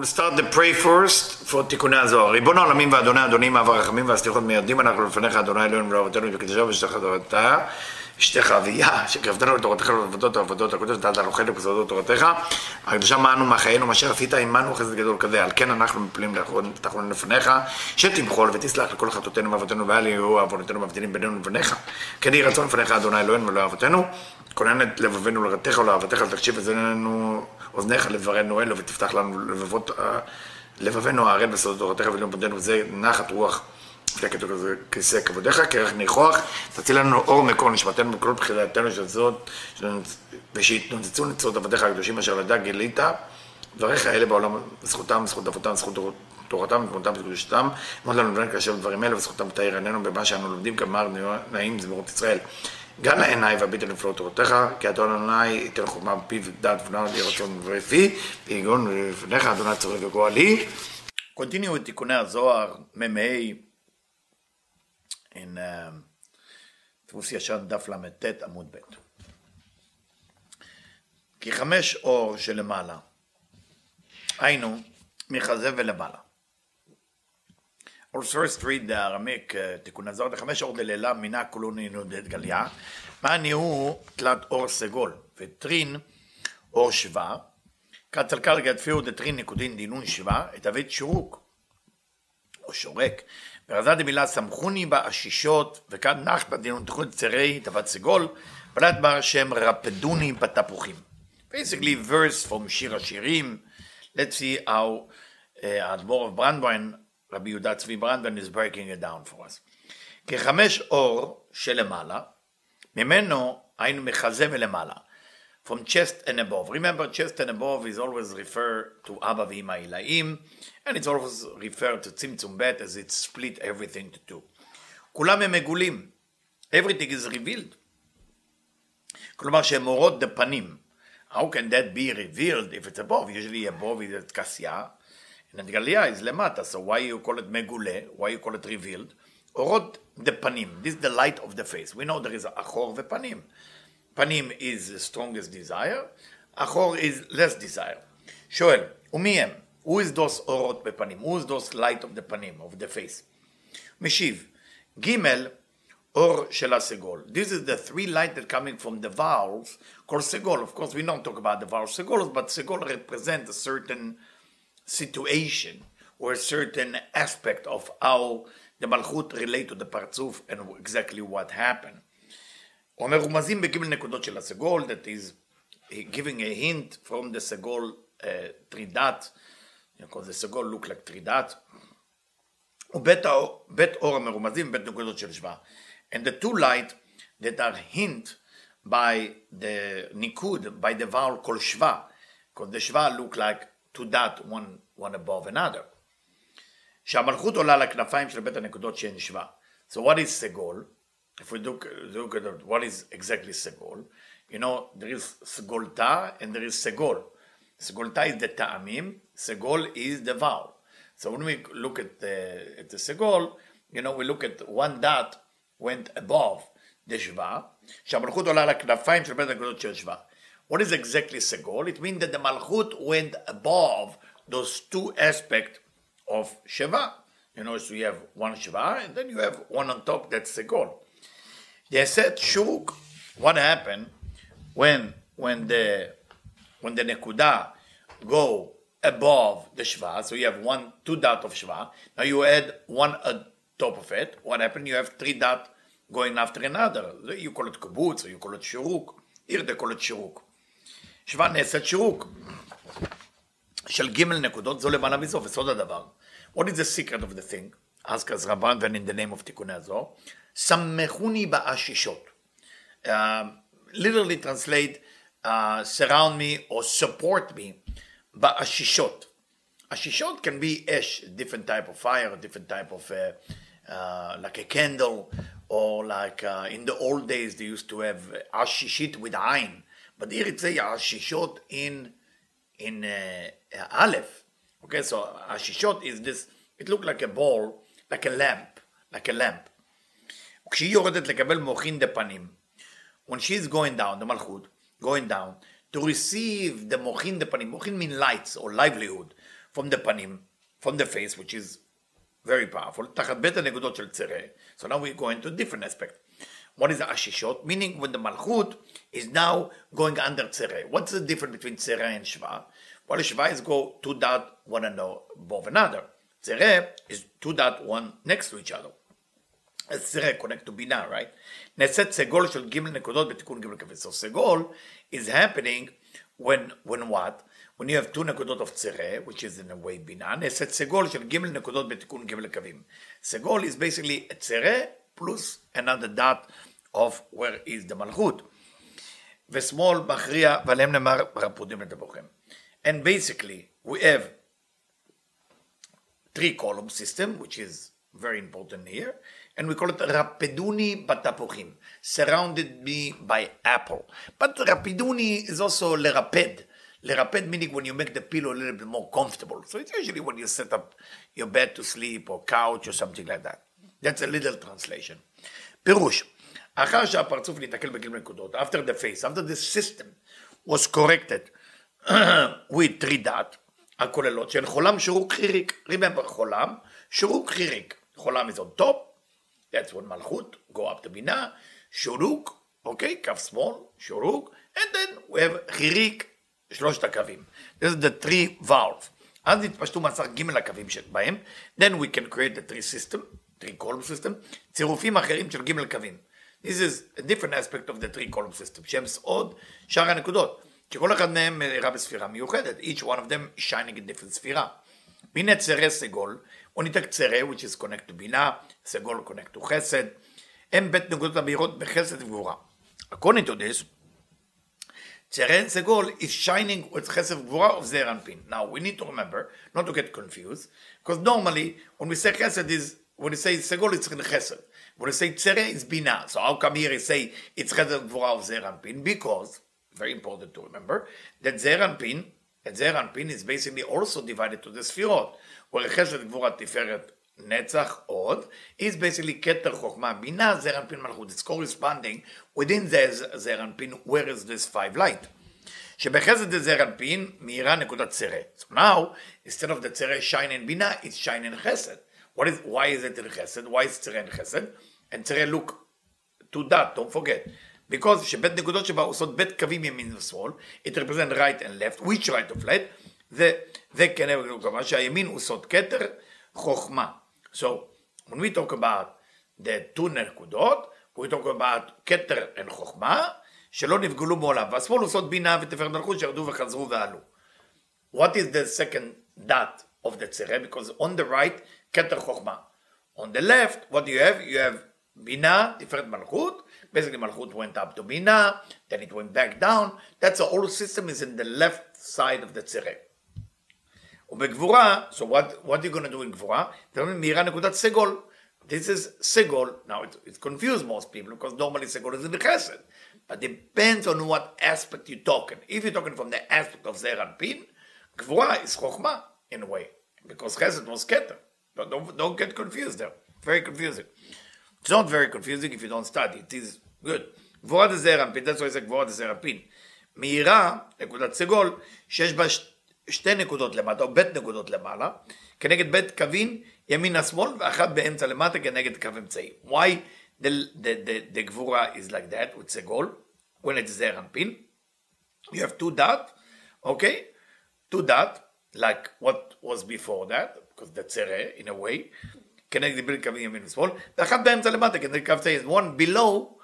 we'll start the pray first for תיקוני הזוהר. ריבון העולמים ואדוני אדונים, אב הרחמים והסליחות מיידים אנחנו לפניך, אדוני אלוהינו ולאבותינו וקדשו ושתך תורתה, אשתך אביה, שקרבתנו לתורתך ולעבודות העבודות הקודש, לנו חלק בסודות תורתך, הקדושה מענו מחיינו, מה אשר עמנו חסד גדול כזה, על כן אנחנו מפלים תחלון לפניך, שתמחול ותסלח לכל חטאותינו ואבותינו ואל יהיו עוונותינו מבדילים בינינו לבניך. כן יהי רצון לפניך, אדוני אלוהינו ולא אבותינו, כונן את לבבינו לרתך ולאהבתך, תקשיב את זננו אוזניך לדברנו אלו ותפתח לנו לבבות, לבבינו הערל בסודות תורתך ולמודנו וזה נחת רוח. כיסא כבודיך, כרך ניחוח, תציל לנו אור מקור נשמתנו בכל בחילתנו של זאת, ושיתנוצצו נצרות עבדיך הקדושים אשר לדע גילית, דבריך אלה בעולם, זכותם, זכות אבותם, זכות תורתם ותמותם וקדושתם, אמרת לנו דברים כאשר דברים אלה, וזכותם תאיר עינינו במה שאנו לומדים כמר נעים זמירות ישראל. גם לעיניי והביט על נפלאות תורתך, כי אדון אדוני ייתן חוכמה בפיו ודעת ונאו לי רצון ורפי, ויגון לפניך אדוני צורך וגואלי. קונטיניו את תיקוני הזוהר, מ"ה, in דפוס ישן דף ל"ט עמוד ב'. כי חמש אור שלמעלה, היינו מחזה ולמעלה. Or first read the Aramaic תיקון הזוהר, חמש אור דלילה מינה כולו נינודת גליה, מעני הוא תלת אור סגול, וטרין אור שווה, כצלקל גדפיהו דטרין נקודין דינון שווה, את אבית שורוק, או שורק, ורזה דמילה סמכוני באשישות, וכאן נחת דינון תחוד צירי תבת סגול, ולת בר שם רפדוני בתפוחים. Basically verse from שיר השירים, let's see how האדמו"ר of ברנדווין רבי יהודה צבי ברנדן is breaking it down for us. כחמש אור שלמעלה, ממנו היינו מחזה מלמעלה. From chest and above. Remember, chest and above is always referred to אבא ואמא עילאים, and it's always referred to צמצום ב' as it split everything to two. כולם הם מגולים. Everything is revealed. כלומר שהם אורות דפנים. How can that be revealed if it's above? Usually above is קסיה, נתגליה is למטה, so why you call it מגולה, why you call it revealed? אורות דפנים, this is the light of the face. We know there is אחור ופנים. פנים is the strongest desire, אחור is less desire. שואל, ומי הם? Who is those אורות בפנים? Who is those light of the פנים, of the face? משיב, ג' אור של הסגול. This is the three light that coming from the vowels called סגול. Of course we don't talk about the vowel סגול, but סגול represent a certain situation or a certain aspect of how the מלכות relate to the פרצוף and exactly what happened. הוא אומר רומזים בג' נקודות של הסגול, that is giving a hint from the סגול uh, תרידת, because the סגול look like תרידת, ובית אור המרומזים בית נקודות של שווה. And the two light that are hint by the ניקוד, by the vowel called שווה, because the שווה look like to that one, one above another. שהמלכות עולה לכנפיים של בית הנקודות שהן שווה. So what is סגול? If we look, look at it, what is exactly סגול? You know, there is סגולתה and there is סגול. סגולתה is the טעמים, סגול is the vowel. So when we look at the, at the סגול, you know, we look at one dot went above the שווה, שהמלכות עולה לכנפיים של בית הנקודות של שווה. What is exactly Segol? It means that the Malchut went above those two aspects of Sheva. You know, so you have one Sheva and then you have one on top that's Segol. They said Shuk, what happened when when the when the Nekuda go above the Shva, so you have one two dot of Shva, now you add one on top of it, what happened? You have three dot going after another. You call it kibbutz or you call it shuruk. Here they call it shuruk. שווה נעשית שירוק של ג' נקודות, זו למעלה מזו, וסוד הדבר. What is the secret of the thing? ask us רבן ון in the name of תיקוני הזוהר. סמכוני באשישות. Uh, literally translate uh, surround me or support me באשישות. אשישות can be ash, different type of fire, different type of uh, uh, like a candle, or like uh, in the old days they used to have ashishit with ayn. But here it says Ashishot in in uh, Aleph. Okay, so Ashishot is this, it looked like a ball, like a lamp, like a lamp. כשהיא יורדת לקבל מוחין דפנים, when she is going down, the מלכות, going down, to receive the מוחין דפנים, מוחין mean lights or livelihood, from the panim, from the face, which is very powerful, תחת בית הנקודות של צירה. So now we go into a different aspect. What is the ashishot? Meaning when the malchut is now going under tzere. What's the difference between tzere and shva? Well, shva is go two dot one above another. Tzere is two dot one next to each other. אז tzere connect to bina, right? נעשית סגול של ג' נקודות בתיקון ג' כבד. So סגול is happening when, when what? when you have two נקודות of tzere, which is in a way בינה, נעשית סגול של ג' נקודות בתיקון ג' קווים. סגול is basically a tzere plus another dot of where is the מלכות. ושמאל מכריע ועליהם נאמר רפודים לדבוכם. And basically we have three column system, which is very important here, and we call it rapiduni batapuchim, surrounded me by apple. But rapiduni is also leraped. Leraped meaning when you make the pillow a little bit more comfortable. So it's usually when you set up your bed to sleep or couch or something like that. That's a little translation. פירוש, אחר שהפרצוף ניתקל בגיל נקודות, after the face, after the system was corrected with three dot, הכוללות של חולם שורוק חיריק. Remember, חולם, שורוק חיריק. חולם is on top, that's when מלכות, go up to בינה, שורוק, אוקיי, כף שמאל, שורוק, and then we have חיריק, שלושת הקווים. This is the three valve. אז התפשטו מסך ג' הקווים שבהם, then we can create the three system, three column system, צירופים אחרים של ג' קווים. This is a different aspect of the three column system, שהם עוד שאר הנקודות, שכל אחד מהם אירע בספירה מיוחדת, each one of them is shining in different ספירה. והנה צרה סגול, הוא ניתק צרה, which is connect to בינה, סגול connect to חסד, הם בית נקודות הבהירות בחסד וגבורה. According to this, Tseren Segol is shining with Chesed Gvura of Zeir Anpin. Now we need to remember not to get confused, because normally when we say Chesed is when we say Segol it's in Chesed. When we say Tzere it's Bina. So how come here you say it's Chesed Gvura of Zeir Anpin? Because very important to remember that Zeir Anpin and Zeir Anpin is basically also divided to the Sfirot, where Chesed Gvura Tiferet Netzach Od is basically Keter Chokhmah Bina Zeir Anpin Malchut. It's corresponding within the Zeir Anpin where is this five light. שבחסד זה זר אנפין מאירה נקודת צרה. So now, instead of the צרה shine in בינה, it's shine in חסד. What is, why is it in חסד? Why is צרה in חסד? And צרה look to that, don't forget. Because שבית נקודות שבה עושות בית קווים ימין ושמאל, it represent right and left, which right of left, זה, זה כן כלומר שהימין עושות כתר, חוכמה. So, when we talk about the two נקודות, we talk about כתר and חוכמה, שלא נפגלו מעולם, והשמאל עושות בינה ותפארת מלכות שירדו וחזרו ועלו. What is the second dot of the tzere? Because on the right, כתר חוכמה. On the left, what do you have? You have בינה, תפארת מלכות, basically מלכות went up to בינה, then it went back down, that's the whole system is in the left side of the tzere. ובגבורה, so what, what are you going to do in גבורה? אתם אומרים, מאירה נקודת סגול. This is סגול, now it, it confused most people, because normally סגול is in the chesed. But depends on what aspect you're talking. If you're talking from the aspect of Zer and Pin, Gvura is Chokhmah in a way, because Chesed was Keter. But don't, don't get confused there. Very confusing. It's not very confusing if you don't study. It is good. גבורה זה זעיר אנפין, that's why זה גבורה זה זעיר אנפין. מהירה, נקודת סגול, שיש בה שתי נקודות למטה, או בית נקודות למעלה, כנגד בית קווין ימין-השמאל, ואחת באמצע למטה כנגד קו אמצעי. Why the, the, the, the גבורה is like that, with סגול, when it's זעיר אנפין? You have two dot, okay? Two dot, like what was before that, because that's צרה, in a way, כנגד בית קווים ימין ושמאל, ואחת באמצע למטה כנגד קו אמצעי. One below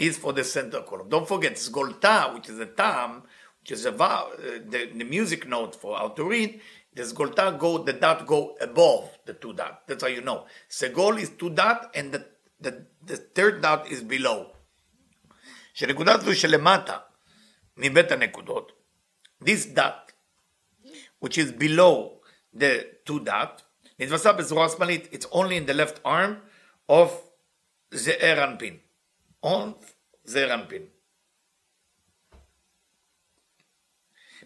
is for the center column. Don't forget, סגולתה, which is a tam, which is a uh, the, the music note for how to read, the סגולתה go, the dot go above the two dot. That's how you know. סגול is two dot and the, the, the third dot is below. שנקודה זו שלמטה מבית הנקודות, this dot, which is below the two dot, נתווסף בזרוע שמאלית, it's only in the left arm of זעיר אנפין. on זעיר אנפין.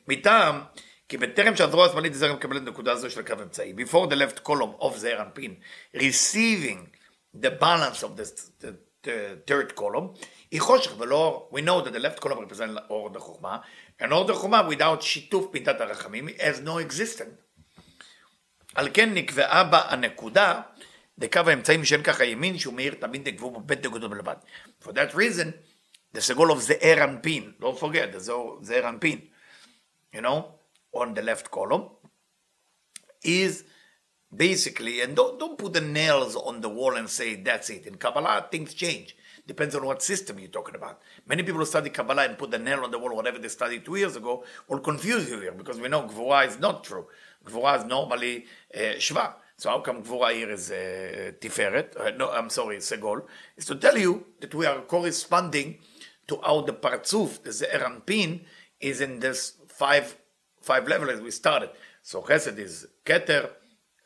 מטעם כי בטרם שהזרוע השמאלית זרע מקבלת נקודה זו של קו אמצעי, before the left column of זעיר אנפין, receiving the balance of the, the, the third column, היא חושך ולא אור. We know that the left column represents אור דחוכמה, and אור דחוכמה without שיתוף מידת הרחמים has no existence. על כן נקבעה בה הנקודה, דקו האמצעים שאין ככה ימין, שהוא מאיר תמיד נקבעו בו בית נקודות בלבד. For that reason, the סגול of זעיר אנפין, don't forget, the זעיר אנפין, you know, on the left column, is basically, and don't, don't put the nails on the wall and say that's it. In Kabbalah, things change. Depends on what system you're talking about. Many people who study Kabbalah and put the nail on the wall, whatever they studied two years ago, will confuse you here because we know Gvura is not true. Gvura is normally uh, Shva. So how come Gvura here is uh, Tiferet? Uh, no, I'm sorry, Segol. Is to tell you that we are corresponding to how the Partzuf, the Ze'er Pin, is in this five five levels as we started. So Chesed is Keter,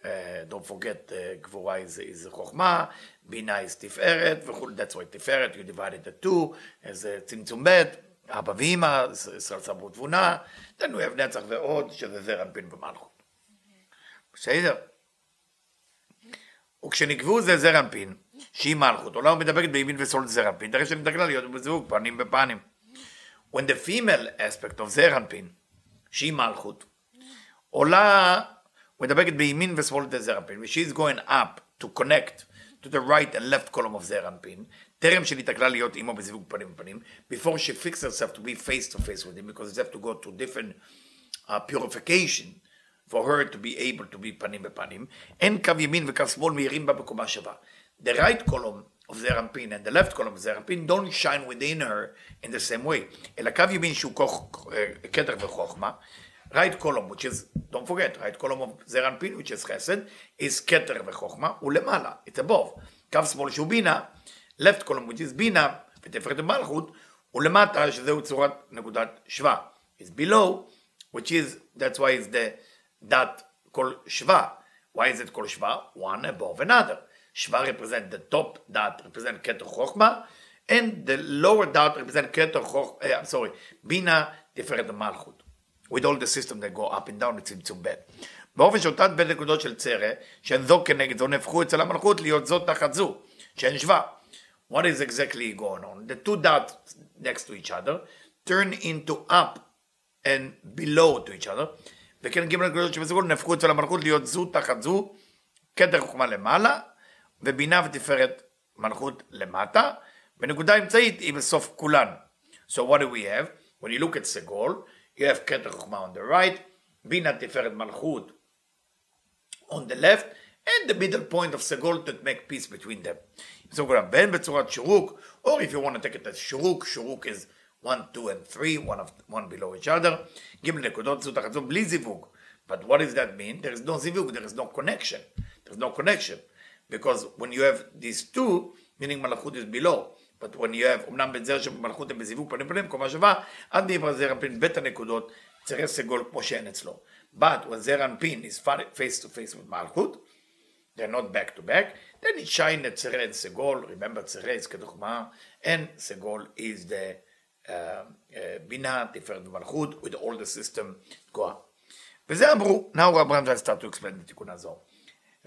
uh, don't forget, uh, Gvura is, is Chokhmah, Bina is Tiferet, that's why Tiferet, you divided the two, as uh, צמצום ב', אבא ואמא, סלסה ותבונה, then we have נצח ועוד, שזה זר אנפין במלכות. בסדר? וכשנקבעו זה זר אנפין, שהיא מלכות, עולה ומדבקת בימין וסולת זר אנפין, דרך שנתגלה להיות בזיווג פנים בפנים. When the female aspect of זר אנפין, שהיא מלכות, עולה מדבקת בימין ושמאל את הזרפין, ו-she's going up to connect to the right and left column of זרפין, טרם שנתקלה להיות אימו בזיווג פנים בפנים, before she fixed herself to be face to face with him, because it have to go to different uh, purification For her to be able to be פנים בפנים, אין קו ימין וקו שמאל מהירים בה בקומה שווה. The right column of זרפין and the left column of זרפין don't shine within her in the same way, אלא קו ימין שהוא כתר וחוכמה, right column, which is, don't forget, right column of זרנפין, which is חסד, is כתר וחוכמה, ולמעלה, it's above. קו שמאל שהוא בינה, left column, which is בינה, ותפארת המלכות, ולמטה, שזהו צורת נקודת שווה. is below, which is, that's why it's the dot כל שווה. Why is it כל שווה? One above another. שווה represent the top dot, represent כתר חוכמה, and the lower dot represent כתר חוכמה, uh, I'm sorry, בינה תפארת המלכות. with all the system that go up and down לצמצום ב'. באופן שאותן בין נקודות של צרה, שהן זו כנגד זו, נהפכו אצל המלכות להיות זו תחת זו, שהן שווה. What is exactly going on? The two dots next to each other turn into up and below to each other, וכן ג' נקודות שבסגול נהפכו אצל המלכות להיות זו תחת זו, כתר חוכמה למעלה, ובינה ותפארת מלכות למטה, ונקודה אמצעית היא בסוף כולן. So what do we have? When you look at סגול, you have Keter Chokhmah on the right, Bina Tiferet Malchut on the left, and the middle point of Segol to make peace between them. We're Ben Betzurat Shuruk, or if you want to take it as Shuruk, Shuruk is 1, 2, and 3, one, of, one below each other. Gimel Nekodot Zutachazot Bli Zivug. But what does that mean? There is no Zivug, there is no connection. There's no connection. Because when you have these two, meaning Malachut is below, but when you have, אמנם בית זרע שבמלכות הם בזיווג פנים פנים, קומה שווה, עד נברא זרע אנפין בית הנקודות, צירי סגול כמו שאין אצלו. But when זרע אנפין is face to face with מלכות, they're not back to back, then it shine את צירי and סגול, remember צירי is כדוגמה, and סגול is the uh, uh, בינה, תפארת ומלכות, with all the system גואה. וזה אמרו, Abraham will start to explain בתיקון הזו.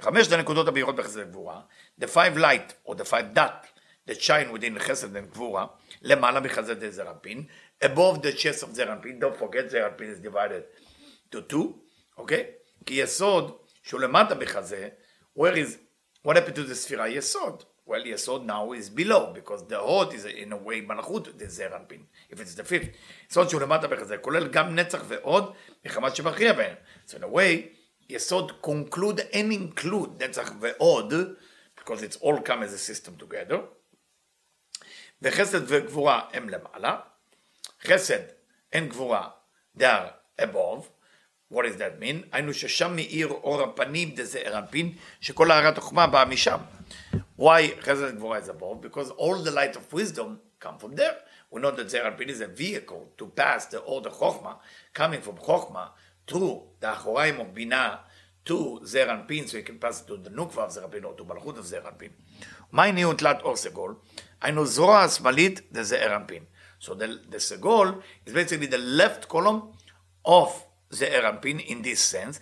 חמשת הנקודות הבהירות בחסד הגבורה, the five light, or the five dot, that shine within חסד and גבורה, למעלה מחסד זרנפין, above the chest of זרנפין, don't forget זרנפין is divided to two, אוקיי? Okay? כי יסוד שהוא למטה בחזה, where is, what happened to the ספירה יסוד? Well, יסוד now is below, because the הוד is in a way מלכות the זרנפין, if it's the fifth. יסוד שהוא למטה בחזה, כולל גם נצח ועוד, מחמת שבכריע בהם. So in a way, יסוד conclude and include נצח ועוד, because it's all come as a system together. וחסד וגבורה הם למעלה, חסד אין גבורה, they are above, what does that mean? היינו ששם מאיר אור הפנים דזעיר אנפין, שכל הארת החוכמה באה משם. Why חסד וגבורה is above? Because all the light of wisdom come from there. We know that אנפין is a vehicle to pass the order חוכמה, coming from חוכמה through the אחוריים of בינה to אנפין, so you can pass it to the נוקבה of אנפין or to מלכות of אנפין. מהי ניהול תלת אור סגול? היינו זרוע השמאלית זה זעיר אנפין. So the, the סגול is basically the left column of זעיר אנפין in this sense,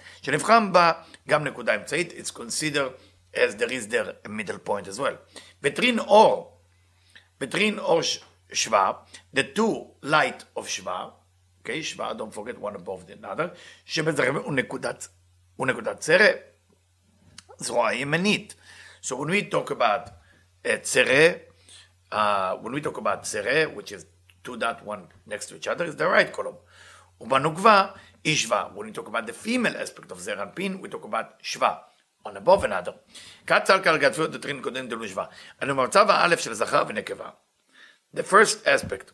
it's considered as there is there a middle point as well. בטרין אור, בטרין אור שווה, the two light of שווה, okay, שווה, don't forget one above the other, שבזרם הוא נקודת, הוא נקודת צרה, זרוע ימנית. So when we talk about uh, tzere, uh, when we talk about tzere, which is two dot one next to each other, is the right column. ובנוגבה, ishva. When we talk about the female aspect of זר אנפין, we talk about shva. On above another. קצר כרגע דוטרין קודם דלו שווה. אנו במצב האלף של זכר ונקבה. The first aspect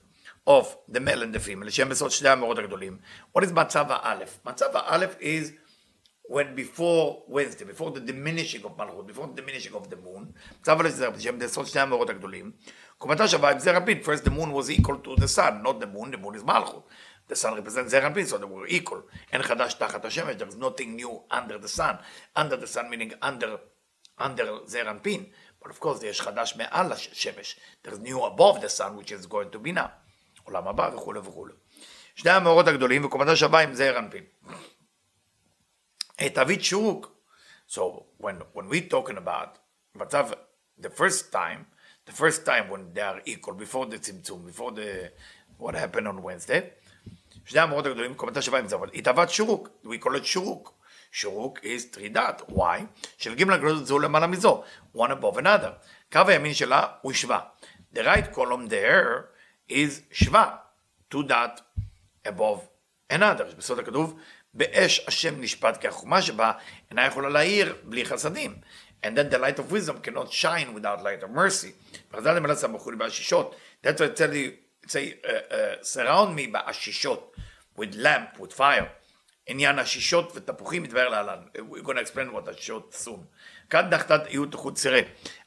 of the male and the female, שהם בסוד שני המאורות הגדולים. What is מצב האלף? מצב האלף is when before Wednesday, before the diminishing of מלכות, before the diminishing of the moon, מצב האלף זה שהם בסוד שני המאורות הגדולים. קומתה שווה עם זה רבים, first the moon was equal to the sun, not the moon, the moon is מלכות. The sun represents Zer and so they were equal. אין חדש תחת השמש, there is nothing new under the sun. Under the sun meaning under, under זר אנפין. But of course יש חדש מעל השמש. There is new above the sun, which is going to be now. עולם הבא וכולי וכולי. שני המאורות הגדולים וקומתה שווה עם זעיר אנפין. תווית שורוק. So when, when we talking about מצב, the first time, the first time when they are equal, before the צמצום, before the, what happened on Wednesday, שני המאורות הגדולים, קומתה שווה עם זה, אבל היא תאוות שורוק, we call it שורוק. שורוק is תרידת, why? של ג' הגדולות זו למעלה מזו, one above another. קו הימין שלה הוא שווה. The right column there is שווה, two dot above another. בסוד הכתוב, באש השם נשפט כחומה שבה, אינה יכולה להאיר בלי חסדים. And then the light of wisdom cannot shine without light of mercy. וחז"ל למלא סמכו לי בעשישות. That's why I tell you, say, uh, uh, surround me בעשישות, with lamp, with fire. עניין השישות ותפוחים יתבהר להלן. We're going to explain what השישות soon. כאן דחתת איות חוץ צירה.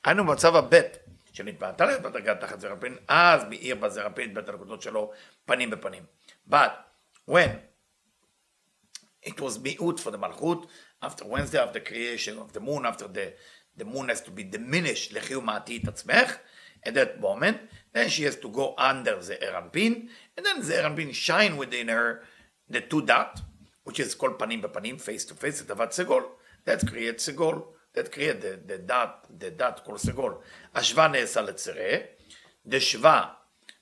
היינו במצב הבית, שנתבעתה להיות בדרגה תחת זרע פין, אז מאיר בזרע את בית הנקודות שלו פנים בפנים. But when it was מיעוט for the מלכות, after Wednesday, after creation of the moon, after the, the moon has to be diminished לחיום העתיד עצמך, at that moment. Then she has to go under the erampin, and then the erampin shine within her the two dot, which is called panim panim, face to face, the segol. That creates segol. That creates the, the dot, the dot called segol. Ashva ne'esa letzere, the shva,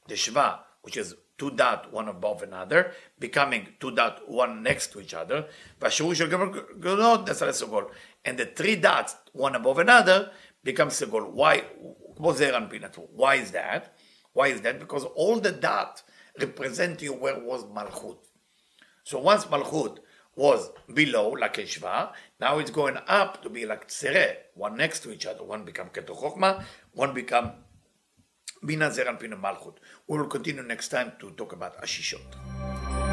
the shva, which is two dot one above another, becoming two dot one next to each other. And the three dots one above another becomes segol. Why? Why is that? Why is that? Because all the dots represent you where was Malchut. So once Malchut was below, like Eshva, now it's going up to be like Tzere, one next to each other. One become Chochma, one become Bina Zeran Pina Malchut. We will continue next time to talk about Ashishot.